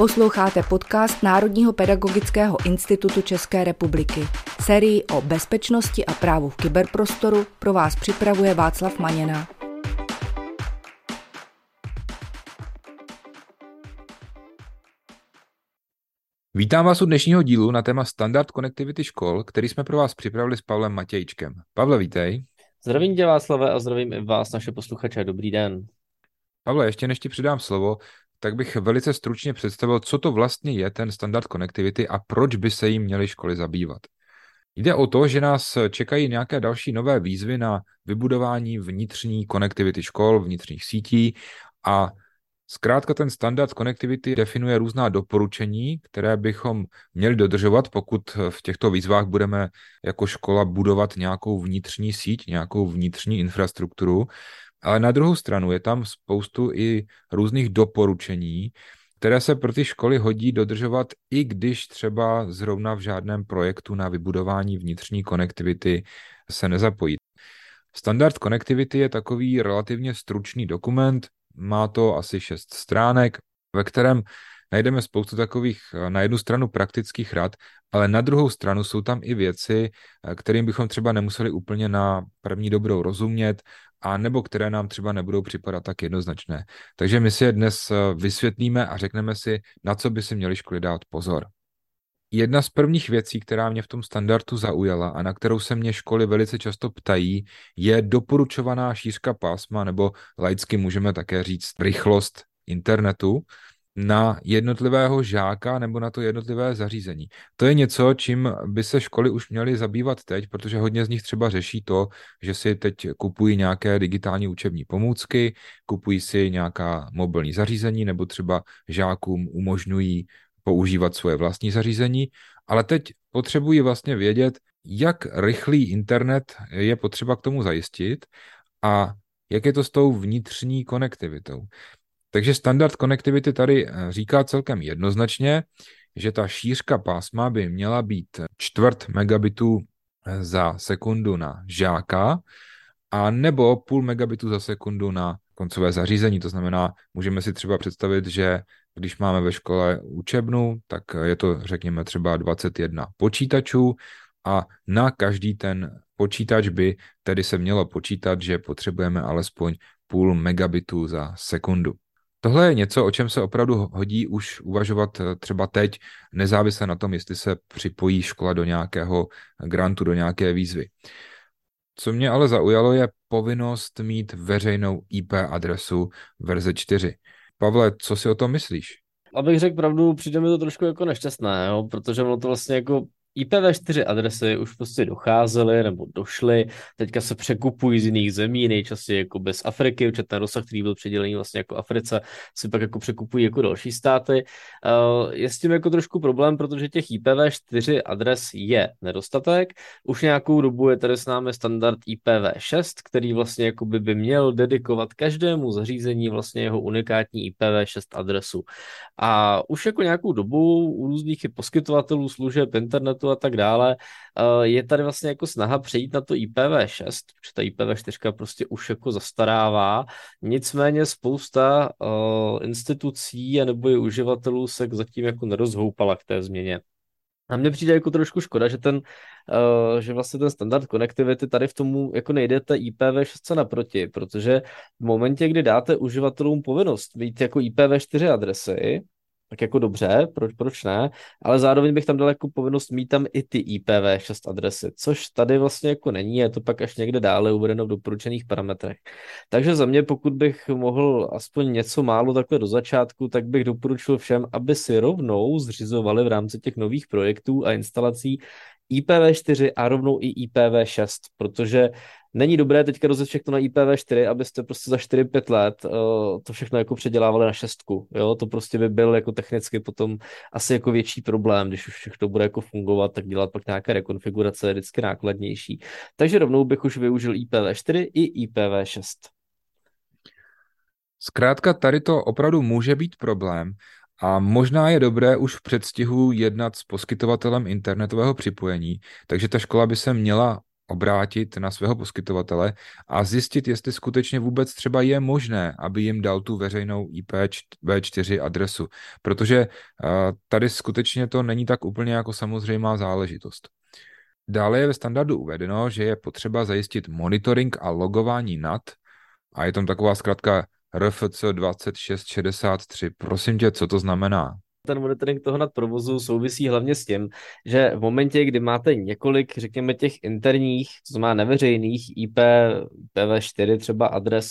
Posloucháte podcast Národního pedagogického institutu České republiky. Sérii o bezpečnosti a právu v kyberprostoru pro vás připravuje Václav Maněna. Vítám vás u dnešního dílu na téma standard konektivity škol, který jsme pro vás připravili s Pavlem Matějčkem. Pavle, vítej. Zdravím tě Václave a zdravím i vás, naše posluchače. Dobrý den. Pavle, ještě než ti přidám slovo, tak bych velice stručně představil, co to vlastně je ten standard konektivity a proč by se jim měly školy zabývat. Jde o to, že nás čekají nějaké další nové výzvy na vybudování vnitřní konektivity škol, vnitřních sítí a Zkrátka ten standard konektivity definuje různá doporučení, které bychom měli dodržovat, pokud v těchto výzvách budeme jako škola budovat nějakou vnitřní síť, nějakou vnitřní infrastrukturu. Ale na druhou stranu je tam spoustu i různých doporučení, které se pro ty školy hodí dodržovat, i když třeba zrovna v žádném projektu na vybudování vnitřní konektivity se nezapojí. Standard konektivity je takový relativně stručný dokument, má to asi šest stránek, ve kterém najdeme spoustu takových eh, na jednu stranu praktických rad, ale na druhou stranu jsou tam i věci, eh, kterým bychom třeba nemuseli úplně na první dobrou rozumět, a nebo které nám třeba nebudou připadat tak jednoznačné. Takže my si je dnes eh, vysvětlíme a řekneme si, na co by si měli školy dát pozor. Jedna z prvních věcí, která mě v tom standardu zaujala a na kterou se mě školy velice často ptají, je doporučovaná šířka pásma, nebo laicky můžeme také říct rychlost internetu na jednotlivého žáka nebo na to jednotlivé zařízení. To je něco, čím by se školy už měly zabývat teď, protože hodně z nich třeba řeší to, že si teď kupují nějaké digitální učební pomůcky, kupují si nějaká mobilní zařízení nebo třeba žákům umožňují používat svoje vlastní zařízení, ale teď potřebují vlastně vědět, jak rychlý internet je potřeba k tomu zajistit a jak je to s tou vnitřní konektivitou. Takže standard konektivity tady eh, říká celkem jednoznačně, že ta šířka pásma by měla být čtvrt megabitu eh, za sekundu na žáka a nebo půl megabitu za sekundu na koncové zařízení. To znamená, můžeme si třeba představit, že když máme ve škole učebnu, tak je to, řekněme, třeba 21 počítačů a na každý ten počítač by tedy se mělo počítat, že potřebujeme alespoň půl megabitu za sekundu. Tohle je něco, o čem se opravdu hodí už uvažovat třeba teď, nezávisle na tom, jestli se připojí škola do nějakého grantu, do nějaké výzvy. Co mě ale zaujalo, je povinnost mít veřejnou IP adresu verze 4. Pavle, co si o tom myslíš? Abych řekl pravdu, přijde mi to trošku jako nešťastné, jo? protože ono to vlastně jako IPv4 adresy už prostě docházely nebo došly, teďka se překupují z jiných zemí, nejčastěji jako bez Afriky, určitě ten rozsah, který byl předělený vlastně jako Africe, se pak jako překupují jako další státy. Eh, je s tím jako trošku problém, protože těch IPv4 adres je nedostatek. Už nějakou dobu je tady s námi standard IPv6, který vlastně jako by, by měl dedikovat každému zařízení vlastně jeho unikátní IPv6 adresu. A už jako nějakou dobu u různých poskytovatelů služeb internetu a tak dále, eh, je tady vlastně jako snaha přejít na to IPv6, protože ta IPv4 prostě už jako zastarává, nicméně spousta uh, institucí a nebo i uživatelů se zatím jako nerozhoupala k té změně. A mně přijde jako trošku škoda, že ten, uh, že vlastně ten standard konektivity tady v tomu jako nejdete IPv6 naproti, protože v momentě, kdy dáte uživatelům povinnost mít jako IPv4 adresy, tak jako dobře, proč, proč ne, ale zároveň bych tam dal jako povinnost mít tam i ty IPv6 adresy, což tady vlastně jako není, je to pak až někde dále uvedeno v doporučených parametrech. Takže za mě, pokud bych mohl aspoň něco málo takhle do začátku, tak bych doporučil všem, aby si rovnou zřizovali v rámci těch nových projektů a instalací IPv4 a rovnou i IPv6, protože není dobré teďka rozjet všechno na IPv4, abyste prostě za 4-5 let uh, to všechno jako předělávali na šestku. Jo? To prostě by byl jako technicky potom asi jako větší problém, když už všechno bude jako fungovat, tak dělat pak nějaké rekonfigurace je vždycky nákladnější. Takže rovnou bych už využil IPv4 i IPv6. Zkrátka tady to opravdu může být problém a možná je dobré už v předstihu jednat s poskytovatelem internetového připojení, takže ta škola by se měla obrátit na svého poskytovatele a zjistit, jestli skutečně vůbec třeba je možné, aby jim dal tu veřejnou IPv4 adresu. Protože tady skutečně to není tak úplně jako samozřejmá záležitost. Dále je ve standardu uvedeno, že je potřeba zajistit monitoring a logování NAT a je tam taková zkrátka RFC 2663. Prosím tě, co to znamená? Ten monitoring toho nad provozu souvisí hlavně s tím, že v momentě, kdy máte několik, řekněme, těch interních, to znamená neveřejných IP, IPv4 třeba adres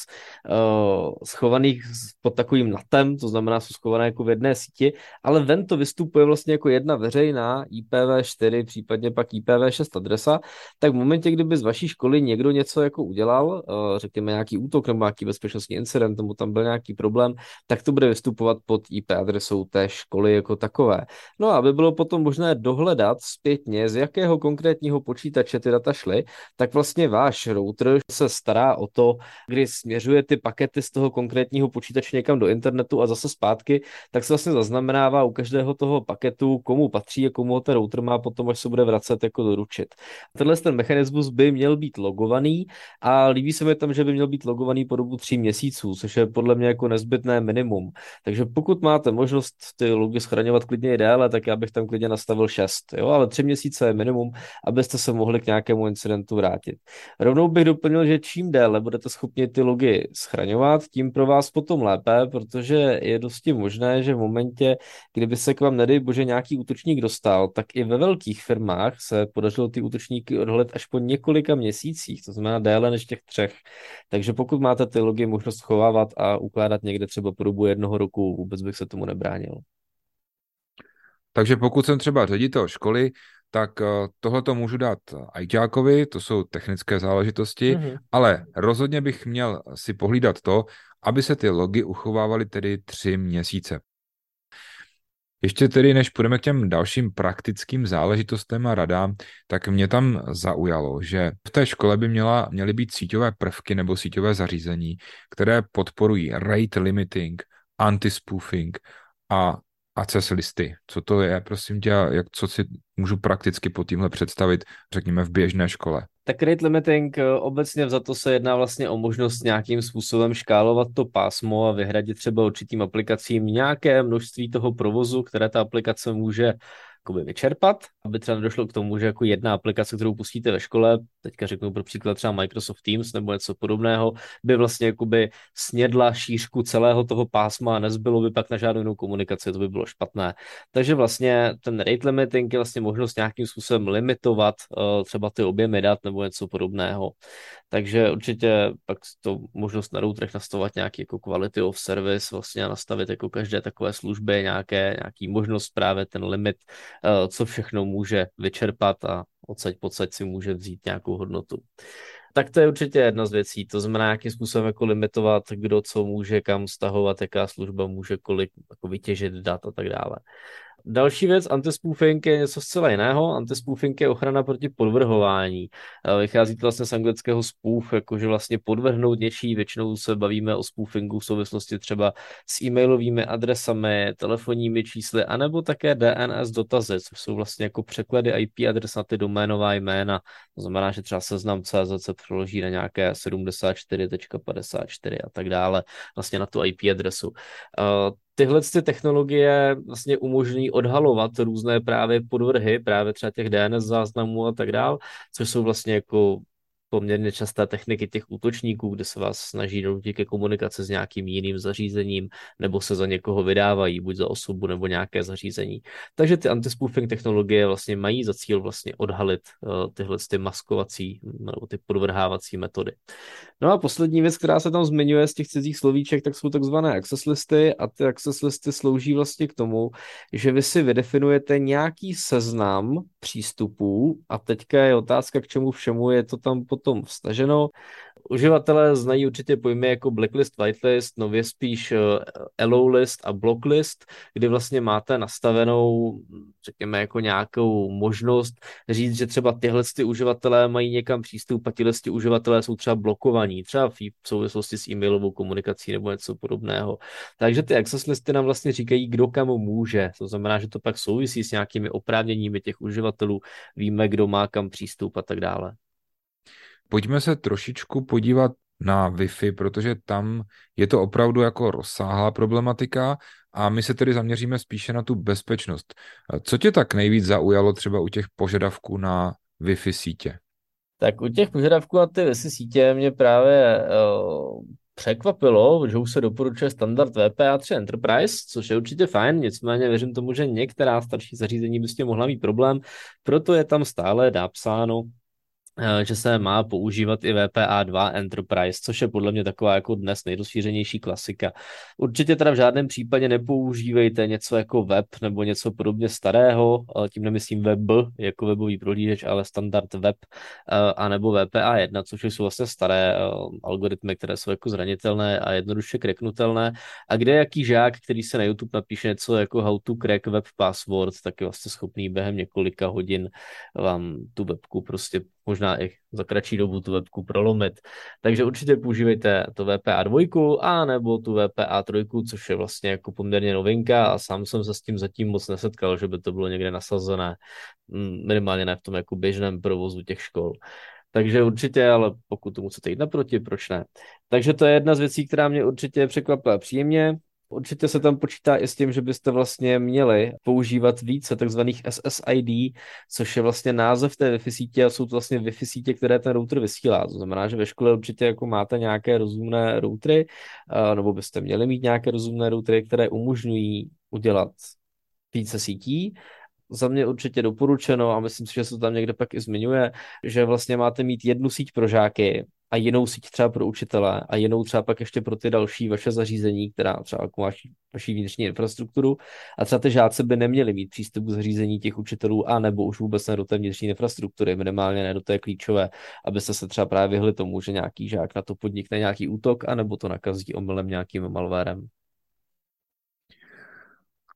uh, schovaných pod takovým NATem, to znamená, jsou schované jako v jedné síti, ale ven to vystupuje vlastně jako jedna veřejná IPv4, případně pak IPv6 adresa, tak v momentě, kdyby z vaší školy někdo něco jako udělal, uh, řekněme nějaký útok nebo nějaký bezpečnostní incident, nebo tam byl nějaký problém, tak to bude vystupovat pod IP adresou té školy školy jako takové. No a aby bylo potom možné dohledat zpětně, z jakého konkrétního počítače ty data šly, tak vlastně váš router se stará o to, kdy směřuje ty pakety z toho konkrétního počítače někam do internetu a zase zpátky, tak se vlastně zaznamenává u každého toho paketu, komu patří a komu ten router má potom, až se bude vracet jako doručit. Tenhle ten mechanismus by měl být logovaný a líbí se mi tam, že by měl být logovaný po dobu tří měsíců, což je podle mě jako nezbytné minimum. Takže pokud máte možnost ty logy schraňovat klidně i déle, tak já bych tam klidně nastavil 6, jo, ale tři měsíce je minimum, abyste se mohli k nějakému incidentu vrátit. Rovnou bych doplnil, že čím déle budete schopni ty logy schraňovat, tím pro vás potom lépe, protože je dosti možné, že v momentě, kdyby se k vám, nedej bože, nějaký útočník dostal, tak i ve velkých firmách se podařilo ty útočníky odhalit až po několika měsících, to znamená déle než těch třech. Takže pokud máte ty logy možnost schovávat a ukládat někde třeba po dobu jednoho roku, vůbec bych se tomu nebránil. Takže pokud jsem třeba ředitel školy, tak eh, tohle to můžu dát ajťákovi, to jsou technické záležitosti, mm-hmm. ale rozhodně bych měl si pohlídat to, aby se ty logy uchovávaly tedy tři měsíce. Ještě tedy, než půjdeme k těm dalším praktickým záležitostem a radám, tak mě tam zaujalo, že v té škole by měla, měly být síťové prvky nebo síťové zařízení, které podporují rate limiting, anti-spoofing a access listy. Co to je, prosím tě, jak, co si můžu prakticky po tímhle představit, řekněme, v běžné škole? Tak rate limiting eh, obecně za to se jedná vlastně o možnost nějakým způsobem škálovat to pásmo a vyhradit třeba určitým aplikacím nějaké množství toho provozu, které ta aplikace může jakoby vyčerpat, aby třeba nedošlo k tomu, že jako jedna aplikace, kterou pustíte ve škole, teďka řeknu pro příklad třeba Microsoft Teams nebo něco podobného, by vlastně jakoby snědla šířku celého toho pásma a nezbylo by pak na žádnou jinou komunikaci, to by bylo špatné. Takže vlastně ten rate limiting je vlastně možnost nějakým způsobem limitovat uh, třeba ty objemy dat nebo něco podobného. Takže určitě pak to možnost na routerech nastavovat nějaký jako quality of service, vlastně nastavit jako každé takové služby nějaké, nějaký možnost právě ten limit, eh, co všechno může vyčerpat a odsaď podsaď si může vzít nějakou hodnotu. Tak to je určitě jedna z věcí. To znamená, jakým způsobem jako limitovat, kdo co může kam stahovat, jaká služba může kolik jako vytěžit dat a tak dále. Další věc, antispoofing je něco zcela jiného. Antispoofing je ochrana proti podvrhování. Eh, vychází to vlastně z anglického spoof, jakože vlastně podvrhnout něčí. Většinou se bavíme o spoofingu v souvislosti třeba s e-mailovými adresami, telefonními čísly, anebo také DNS dotazy, což jsou vlastně jako překlady IP adres na ty doménová jména. To znamená, že třeba seznam CZ se přeloží na nějaké 74.54 a tak dále, vlastně na tu IP adresu. Tyhle ty technologie vlastně umožní odhalovat různé právě podvrhy, právě třeba těch DNS záznamů a tak dál, což jsou vlastně jako poměrně časté techniky těch útočníků, kde se vás snaží donutit ke komunikaci s nějakým jiným zařízením, nebo se za někoho vydávají, buď za osobu nebo nějaké zařízení. Takže ty antispoofing technologie vlastně mají za cíl vlastně odhalit uh, tyhle ty maskovací nebo ty podvrhávací metody. No a poslední věc, která se tam zmiňuje z těch cizích slovíček, tak jsou takzvané access listy a ty access listy slouží vlastně k tomu, že vy si vydefinujete nějaký seznam přístupů a teďka je otázka, k čemu všemu je to tam potom vstaženo. Uživatelé znají určitě pojmy jako blacklist, whitelist, nově spíš eh, allow list a blocklist, kdy vlastně máte nastavenou, řekněme, jako nějakou možnost říct, že třeba tyhle ty uživatelé mají někam přístup a tyhle ty uživatelé jsou třeba blokovaní, třeba v souvislosti s e-mailovou komunikací nebo něco podobného. Takže ty access listy nám vlastně říkají, kdo kam může. To znamená, že to pak souvisí s nějakými oprávněními těch uživatelů, víme, kdo má kam přístup a tak dále. Pojďme se trošičku podívat na Wi-Fi, protože tam je to opravdu jako rozsáhlá problematika a my se tedy zaměříme spíše na tu bezpečnost. Co tě tak nejvíc zaujalo třeba u těch požadavků na Wi-Fi sítě? Tak u těch požadavků na ty Wi-Fi sítě mě právě uh, překvapilo, že už se doporučuje standard VPA3 Enterprise, což je určitě fajn, nicméně věřím tomu, že některá starší zařízení by s tím mohla mít problém, proto je tam stále napsáno Eh, že se má používat i VPA2 Enterprise, což je podle mě taková jako dnes nejrozšířenější klasika. Určitě teda v žádném případě nepoužívejte něco jako web nebo něco podobně starého, tím nemyslím web jako webový prohlížeč, ale standard web, eh, anebo VPA1, což jsou vlastně staré eh, algoritmy, které jsou jako zranitelné a jednoduše kreknutelné. A kde jaký žák, který se na YouTube napíše něco jako how to crack web password, tak je vlastně schopný během několika hodin vám tu webku prostě možná i za kratší dobu tu webku prolomit. Takže určitě používejte to VPA 2 a nebo tu VPA 3, což je vlastně jako poměrně novinka a sám jsem se s tím zatím moc nesetkal, že by to bylo někde nasazené, minimálně ne v tom jako běžném provozu těch škol. Takže určitě, ale pokud tomu chcete jít naproti, proč ne? Takže to je jedna z věcí, která mě určitě překvapila příjemně. Určitě se tam počítá i s tím, že byste vlastně měli používat více takzvaných SSID, což je vlastně název té Wi-Fi sítě a jsou to vlastně Wi-Fi sítě, které ten router vysílá. To znamená, že ve škole určitě jako máte nějaké rozumné routery, nebo byste měli mít nějaké rozumné routery, které umožňují udělat více sítí za mě určitě doporučeno a myslím si, že se to tam někde pak i zmiňuje, že vlastně máte mít jednu síť pro žáky a jinou síť třeba pro učitele a jinou třeba pak ještě pro ty další vaše zařízení, která třeba jako vaši, vaši vnitřní infrastrukturu a třeba ty žáci by neměli mít přístup k zařízení těch učitelů a nebo už vůbec ne do té vnitřní infrastruktury, minimálně ne do té klíčové, abyste se třeba právě vyhli tomu, že nějaký žák na to podnikne nějaký útok a nebo to nakazí omylem nějakým malvérem.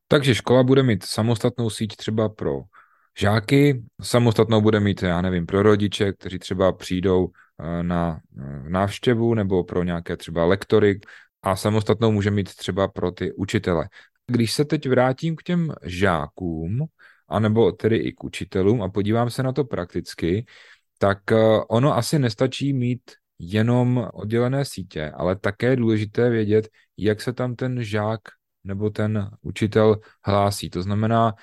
Takže škola bude mít samostatnou síť třeba pro žáky, samostatnou bude mít, já nevím, pro rodiče, kteří třeba přijdou na eh, návštěvu nebo pro nějaké třeba lektory a samostatnou může mít třeba pro ty učitele. Když se teď vrátím k těm žákům, anebo tedy i k učitelům a podívám se na to prakticky, tak eh, ono asi nestačí mít jenom oddělené sítě, ale také je důležité vědět, jak se tam ten žák nebo ten učitel hlásí. To znamená,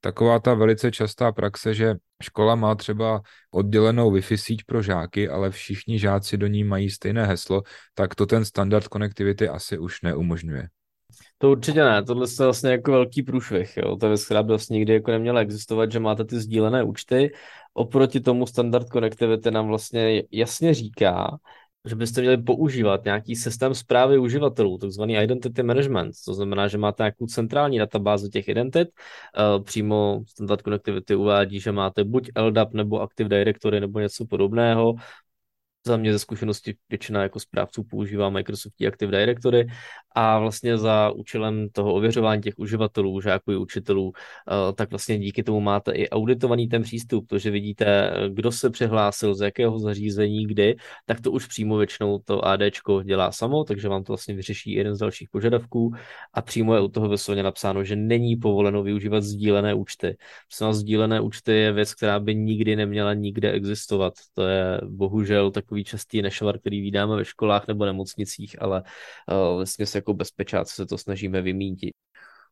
taková ta velice častá praxe, že škola má třeba oddělenou Wi-Fi síť pro žáky, ale všichni žáci do ní mají stejné heslo, tak to ten standard konektivity asi už neumožňuje. To určitě ne, tohle je vlastně jako velký průšvih, jo. To je věc, by vlastně nikdy jako neměla existovat, že máte ty sdílené účty. Oproti tomu standard konektivity nám vlastně jasně říká, že byste měli používat nějaký systém zprávy uživatelů, takzvaný identity management. To znamená, že máte nějakou centrální databázi těch identit. Uh, přímo Standard Connectivity uvádí, že máte buď LDAP nebo Active Directory nebo něco podobného za mě ze zkušenosti většina jako správců používá Microsoft Active Directory a vlastně za účelem toho ověřování těch uživatelů, žáků i učitelů, eh, tak vlastně díky tomu máte i auditovaný ten přístup, to, že vidíte, kdo se přihlásil, z jakého zařízení, kdy, tak to už přímo většinou to AD dělá samo, takže vám to vlastně vyřeší jeden z dalších požadavků a přímo je u toho vysloveně napsáno, že není povoleno využívat sdílené účty. Prostě sdílené účty je věc, která by nikdy neměla nikde existovat. To je bohužel takový takový častý nešvar, který vydáme ve školách nebo nemocnicích, ale uh, vlastně se jako bezpečáci se to snažíme vymítit.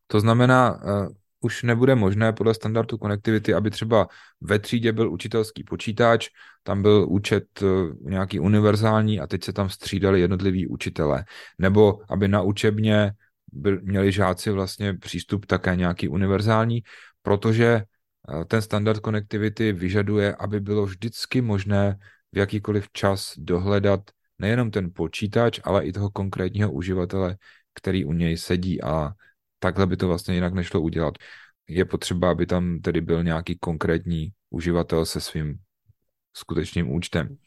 To znamená, uh, už nebude možné podle standardu konektivity, aby třeba ve třídě byl učitelský počítač, tam byl účet uh, nějaký univerzální a teď se tam střídali jednotliví učitelé. Nebo aby na učebně byl, měli žáci vlastně přístup také nějaký univerzální, protože ten standard konektivity vyžaduje, aby bylo vždycky možné v jakýkoliv čas dohledat nejenom ten počítač, ale i toho konkrétního uživatele, který u něj sedí a takhle by to vlastně jinak nešlo udělat. Je potřeba, aby tam tedy byl nějaký konkrétní uživatel se svým skutečným účtem.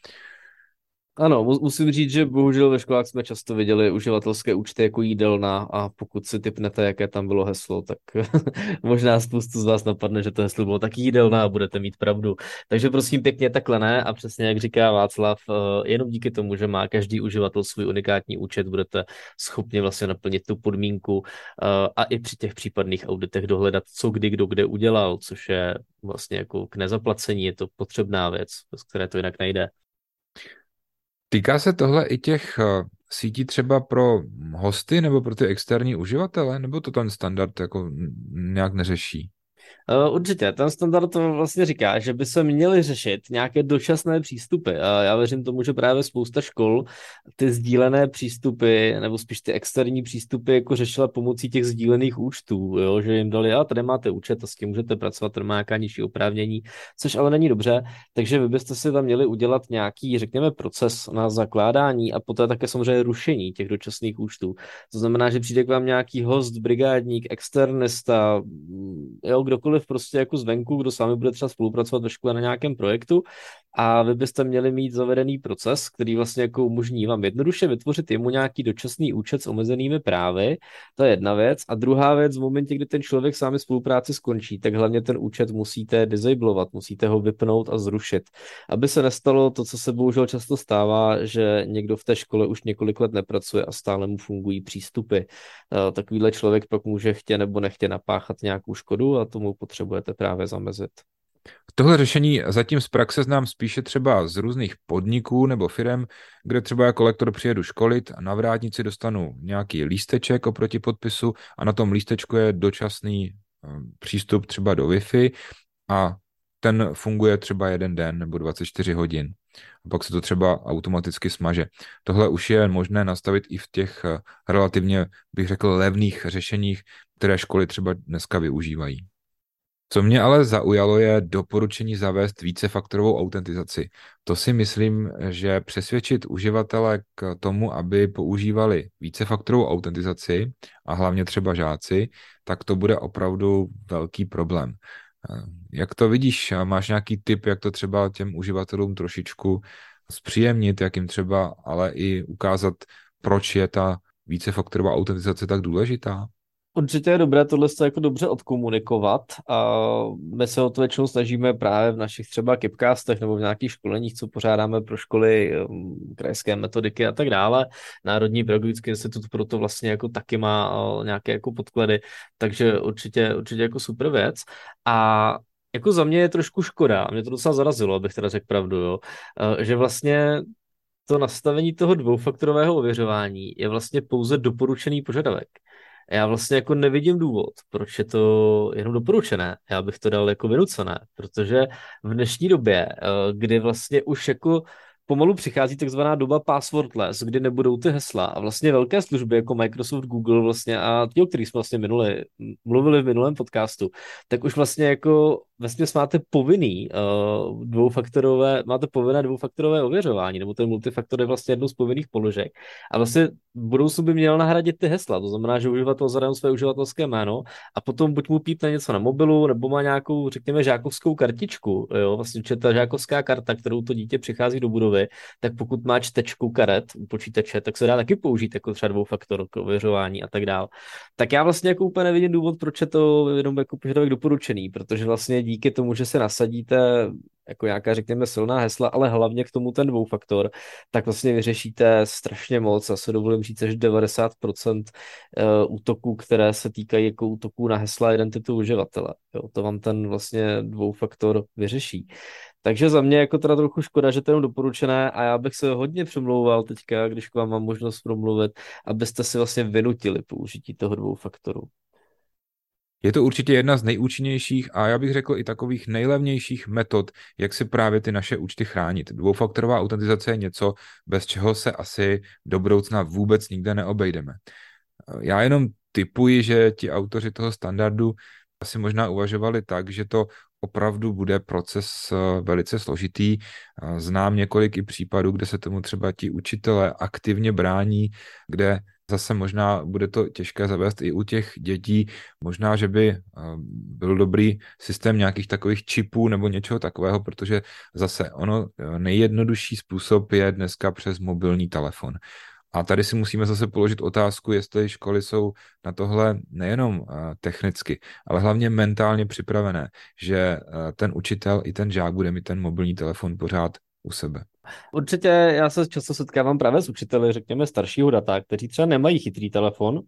Ano, musím říct, že bohužel ve školách jsme často viděli uživatelské účty jako jídelna a pokud si typnete, jaké tam bylo heslo, tak možná spoustu z vás napadne, že to heslo bylo tak jídelna a budete mít pravdu. Takže prosím pěkně takhle ne a přesně jak říká Václav, eh, jenom díky tomu, že má každý uživatel svůj unikátní účet, budete schopni vlastně naplnit tu podmínku eh, a i při těch případných auditech dohledat, co kdy kdo kde udělal, což je vlastně jako k nezaplacení, je to potřebná věc, z které to jinak nejde. Týká se tohle i těch eh, sítí třeba pro hosty nebo pro ty externí uživatele, nebo to ten standard jako nějak neřeší? Eh, určitě, ten standard to vlastně říká, že by se měly řešit nějaké dočasné přístupy. A já věřím tomu, že právě spousta škol ty sdílené přístupy, nebo spíš ty externí přístupy, jako řešila pomocí těch sdílených účtů, jo? že jim dali, a tady máte účet a s tím můžete pracovat, tady má nějaká nižší oprávnění, což ale není dobře, takže vy byste si tam měli udělat nějaký, řekněme, proces na zakládání a poté také samozřejmě rušení těch dočasných účtů. To znamená, že přijde k vám nějaký host, brigádník, externista, jo, kdokoliv kdokoliv prostě jako zvenku, kdo s vámi bude třeba spolupracovat ve škole na nějakém projektu a vy byste měli mít zavedený proces, který vlastně jako umožní vám jednoduše vytvořit jemu nějaký dočasný účet s omezenými právy, to je jedna věc. A druhá věc, v momentě, kdy ten člověk s vámi spolupráci skončí, tak hlavně ten účet musíte disablovat, musíte ho vypnout a zrušit. Aby se nestalo to, co se bohužel často stává, že někdo v té škole už několik let nepracuje a stále mu fungují přístupy. Eh, takovýhle člověk pak může chtě nebo nechtě napáchat nějakou škodu a tomu potřebujete právě zamezit. Tohle řešení zatím z praxe znám spíše třeba z různých podniků nebo firm, kde třeba jako lektor přijedu školit a na vrátnici dostanu nějaký lísteček oproti podpisu a na tom lístečku je dočasný ehm, přístup třeba do Wi-Fi a ten funguje třeba jeden den nebo 24 hodin. A pak se to třeba automaticky smaže. Tohle už je možné nastavit i v těch eh, relativně, bych řekl, levných řešeních, které školy třeba dneska využívají. Co mě ale zaujalo, je doporučení zavést vícefaktorovou autentizaci. To si myslím, že přesvědčit uživatele k tomu, aby používali vícefaktorovou autentizaci a hlavně třeba žáci, tak to bude opravdu velký problém. Jak to vidíš? Máš nějaký tip, jak to třeba těm uživatelům trošičku zpříjemnit, jak jim třeba ale i ukázat, proč je ta vícefaktorová autentizace tak důležitá? Určitě je dobré tohle jako dobře odkomunikovat a my se o to většinou snažíme právě v našich třeba kipcastech nebo v nějakých školeních, co pořádáme pro školy, um, krajské metodiky a tak dále. Národní pedagogický institut proto vlastně jako taky má uh, nějaké jako podklady, takže určitě, určitě jako super věc. A jako za mě je trošku škoda, mě to docela zarazilo, abych teda řekl pravdu, jo, uh, že vlastně to nastavení toho dvoufaktorového ověřování je vlastně pouze doporučený požadavek já vlastně jako nevidím důvod, proč je to jenom doporučené. Já bych to dal jako vynucené, protože v dnešní době, eh, kdy vlastně už jako pomalu přichází takzvaná doba passwordless, kdy nebudou ty hesla a vlastně velké služby jako Microsoft, Google vlastně a ti, o kterých jsme vlastně minuli, mluvili v minulém podcastu, tak už vlastně jako vlastně máte povinný uh, dvoufaktorové, máte povinné dvoufaktorové ověřování, nebo ten multifaktor je vlastně jednou z povinných položek. A vlastně v budoucnu by měl nahradit ty hesla, to znamená, že uživatel zadá své uživatelské jméno a potom buď mu pípne něco na mobilu, nebo má nějakou, řekněme, žákovskou kartičku, jo, vlastně ta žákovská karta, kterou to dítě přichází do budovy, tak pokud má čtečku karet u počítače, tak se dá taky použít jako třeba dvoufaktor k ověřování a tak dále. Tak já vlastně jako úplně nevidím důvod, proč je to jenom jako požadavek doporučený, protože vlastně díky tomu, že se nasadíte jako nějaká, řekněme, silná hesla, ale hlavně k tomu ten dvoufaktor, tak vlastně vyřešíte strašně moc, a se dovolím říct, že 90% eh, útoků, které se týkají jako útoků na hesla identitu uživatele. Jo, to vám ten vlastně dvoufaktor vyřeší. Takže za mě jako teda trochu škoda, že to je doporučené a já bych se hodně přemlouval teďka, když k vám mám možnost promluvit, abyste si vlastně vynutili použití toho dvou faktorů. Je to určitě jedna z nejúčinnějších a já bych řekl i takových nejlevnějších metod, jak si právě ty naše účty chránit. Dvoufaktorová autentizace je něco, bez čeho se asi do budoucna vůbec nikde neobejdeme. Já jenom typuji, že ti autoři toho standardu asi možná uvažovali tak, že to opravdu bude proces eh, velice složitý. Znám několik i případů, kde se tomu třeba ti učitelé aktivně brání, kde zase možná bude to těžké zavést i u těch dětí. Možná, že by eh, byl dobrý systém nějakých takových čipů nebo něčeho takového, protože zase ono eh, nejjednodušší způsob je dneska přes mobilní telefon. A tady si musíme zase položit otázku, jestli školy jsou na tohle nejenom eh, technicky, ale hlavně mentálně připravené, že ten učitel i ten žák bude mít ten mobilní telefon pořád u sebe. Určitě já se často setkávám právě s učiteli, řekněme, staršího data, kteří třeba nemají chytrý telefon,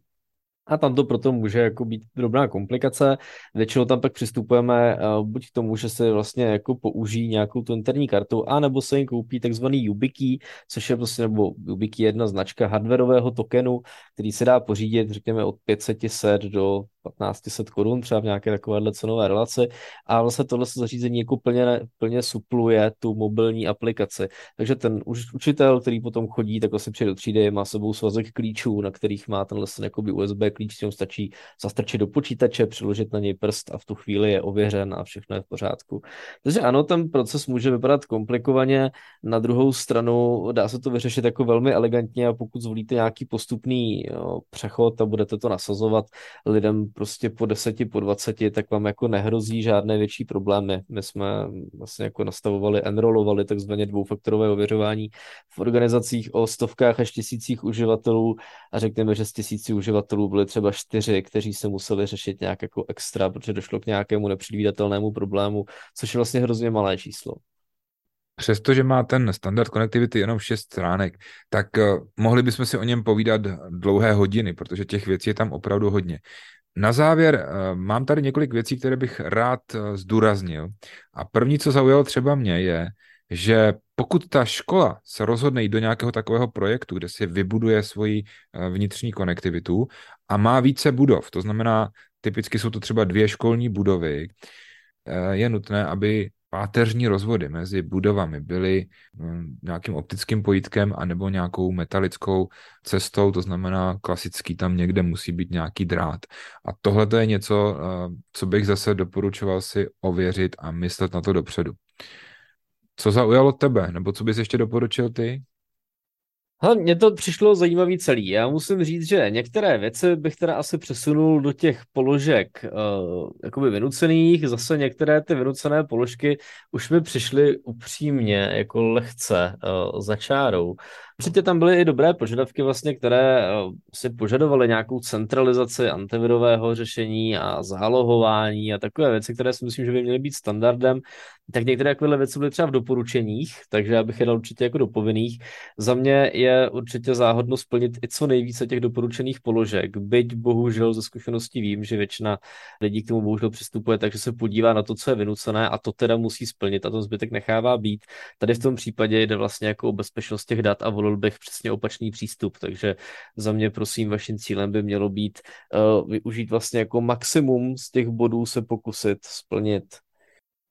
A tam to proto může jako být drobná komplikace. Většinou tam pak přistupujeme uh, buď k tomu, že se vlastně jako použijí nějakou tu interní kartu, anebo se jim koupí takzvaný YubiKey, což je prostě, nebo YubiKey je jedna značka hardwareového tokenu, který se dá pořídit, řekněme, od 500 do 1500 korun, třeba v nějaké takovéhle cenové relaci. A vlastně tohle zařízení jako plně, plně supluje tu mobilní aplikaci. Takže ten učitel, který potom chodí, tak vlastně přijde do třídy, má sebou svazek klíčů, na kterých má tenhle ten jakoby USB klíč, který stačí zastrčit do počítače, přiložit na něj prst a v tu chvíli je ověřen a všechno je v pořádku. Takže ano, ten proces může vypadat komplikovaně, na druhou stranu dá se to vyřešit jako velmi elegantně a pokud zvolíte nějaký postupný jo, přechod a budete to nasazovat lidem prostě po deseti, po dvaceti, tak vám jako nehrozí žádné větší problémy. My jsme vlastně jako nastavovali, enrolovali takzvaně dvoufaktorové ověřování v organizacích o stovkách až tisících uživatelů a řekněme, že z tisíci uživatelů byly třeba čtyři, kteří se museli řešit nějak jako extra, protože došlo k nějakému nepředvídatelnému problému, což je vlastně hrozně malé číslo. Přestože má ten standard konektivity jenom 6 stránek, tak uh, mohli bychom si o něm povídat dlouhé hodiny, protože těch věcí je tam opravdu hodně. Na závěr uh, mám tady několik věcí, které bych rád uh, zdůraznil. A první, co zaujalo třeba mě, je, že pokud ta škola se rozhodne jít do nějakého takového projektu, kde si vybuduje svoji vnitřní konektivitu a má více budov, to znamená, typicky jsou to třeba dvě školní budovy, je nutné, aby páteřní rozvody mezi budovami byly hm, nějakým optickým pojítkem anebo nějakou metalickou cestou, to znamená klasický tam někde musí být nějaký drát. A tohle to je něco, eh, co bych zase doporučoval si ověřit a myslet na to dopředu. Co zaujalo tebe, nebo co bys ještě doporučil ty? Hele, mně to přišlo zajímavý celý. Já musím říct, že některé věci bych teda asi přesunul do těch položek uh, jakoby vynucených. Zase některé ty vynucené položky už mi přišly upřímně jako lehce uh, za čárou. Určitě tam byly i dobré požadavky, vlastně, které eh, si požadovaly nějakou centralizaci antivirového řešení a zálohování a takové věci, které si myslím, že by měly být standardem. Tak některé takové věci byly třeba v doporučeních, takže já bych je dal určitě jako do povinných. Za mě je určitě záhodno splnit i co nejvíce těch doporučených položek. Byť bohužel ze zkušenosti vím, že většina lidí k tomu bohužel přistupuje, takže se podívá na to, co je vynucené a to teda musí splnit a to zbytek nechává být. Tady v tom případě jde vlastně jako o bezpečnost těch dat a volil zvolil bych přesně opačný přístup, takže za mě prosím vaším cílem by mělo být uh, využít vlastně jako maximum z těch bodů se pokusit splnit.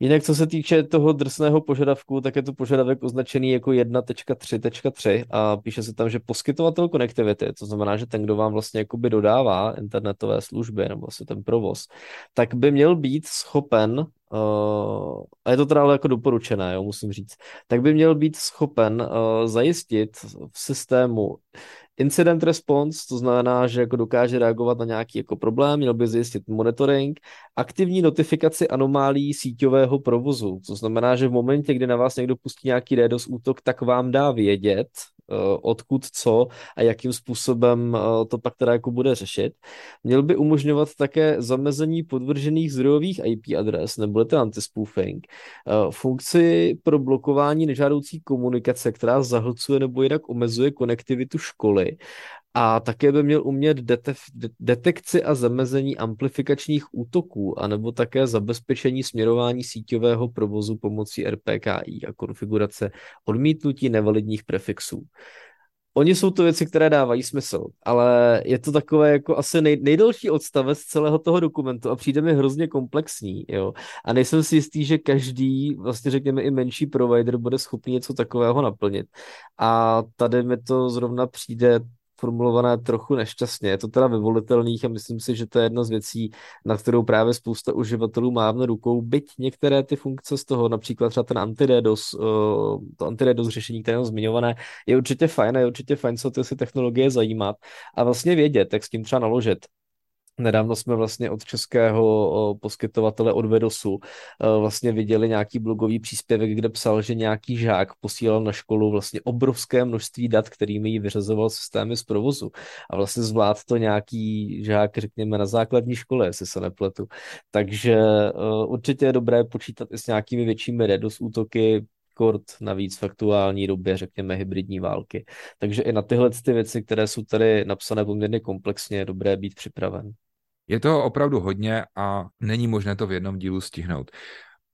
Jinak, co se týče toho drsného požadavku, tak je to požadavek označený jako 1.3.3 a píše se tam, že poskytovatel konektivity, to znamená, že ten, kdo vám vlastně jakoby dodává internetové služby nebo vlastně ten provoz, tak by měl být schopen uh, a je to teda ale jako doporučené, jo, musím říct, tak by měl být schopen uh, zajistit v systému incident response, to znamená, že jako dokáže reagovat na nějaký jako problém, měl by zjistit monitoring, aktivní notifikaci anomálí síťového provozu, to znamená, že v momentě, kdy na vás někdo pustí nějaký DDoS útok, tak vám dá vědět, odkud co a jakým způsobem eh, to pak teda jako bude řešit. Měl by umožňovat také zamezení podvržených zdrojových IP adres, nebo to antispoofing, eh, funkci pro blokování nežádoucí komunikace, která zahlcuje nebo jinak omezuje konektivitu školy a také by měl umět dete- detekci a zamezení amplifikačních útoků, anebo také zabezpečení směrování síťového provozu pomocí RPKI a konfigurace odmítnutí nevalidních prefixů. Oni jsou to věci, které dávají smysl, ale je to takové jako asi nej, nejdelší odstavec celého toho dokumentu a přijde mi hrozně komplexní, jo. A nejsem si jistý, že každý, vlastně řekněme i menší provider bude schopný něco takového naplnit. A tady mi to zrovna přijde formulované trochu nešťastně. Je to teda ve volitelných a myslím si, že to je jedna z věcí, na kterou právě spousta uživatelů mávne rukou, byť některé ty funkce z toho, například třeba ten antiredos, eh, to antiredos řešení, které je zmiňované, je určitě fajn a je určitě fajn se ty technologie zajímat a vlastně vědět, jak s tím třeba naložit. Nedávno jsme vlastně od českého poskytovatele od Vedosu vlastně viděli nějaký blogový příspěvek, kde psal, že nějaký žák posílal na školu vlastně obrovské množství dat, kterými jí vyřazoval systémy z provozu. A vlastně zvlád to nějaký žák, řekněme, na základní škole, jestli se nepletu. Takže určitě je dobré počítat i s nějakými většími DDoS útoky, rekord navíc v aktuální době, řekněme, hybridní války. Takže i na tyhle ty věci, které jsou tady napsané poměrně komplexně, je dobré být připraven. Je toho opravdu hodně a není možné to v jednom dílu stihnout.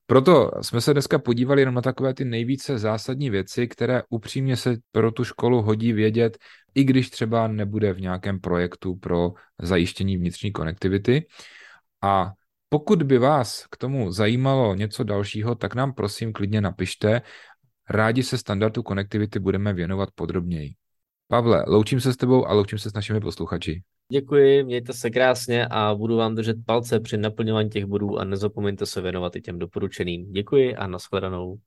Proto jsme se dneska podívali jenom na takové ty nejvíce zásadní věci, které upřímně se pro tu školu hodí vědět, i když třeba nebude v nějakém projektu pro zajištění vnitřní konektivity. A pokud by vás k tomu zajímalo něco dalšího, tak nám prosím klidně napište. Rádi se standardu konektivity budeme věnovat podrobněji. Pavle, loučím se s tebou a loučím se s našimi posluchači. Děkuji, mějte se krásně a budu vám držet palce při naplňování těch bodů a nezapomeňte se věnovat i těm doporučeným. Děkuji a nashledanou.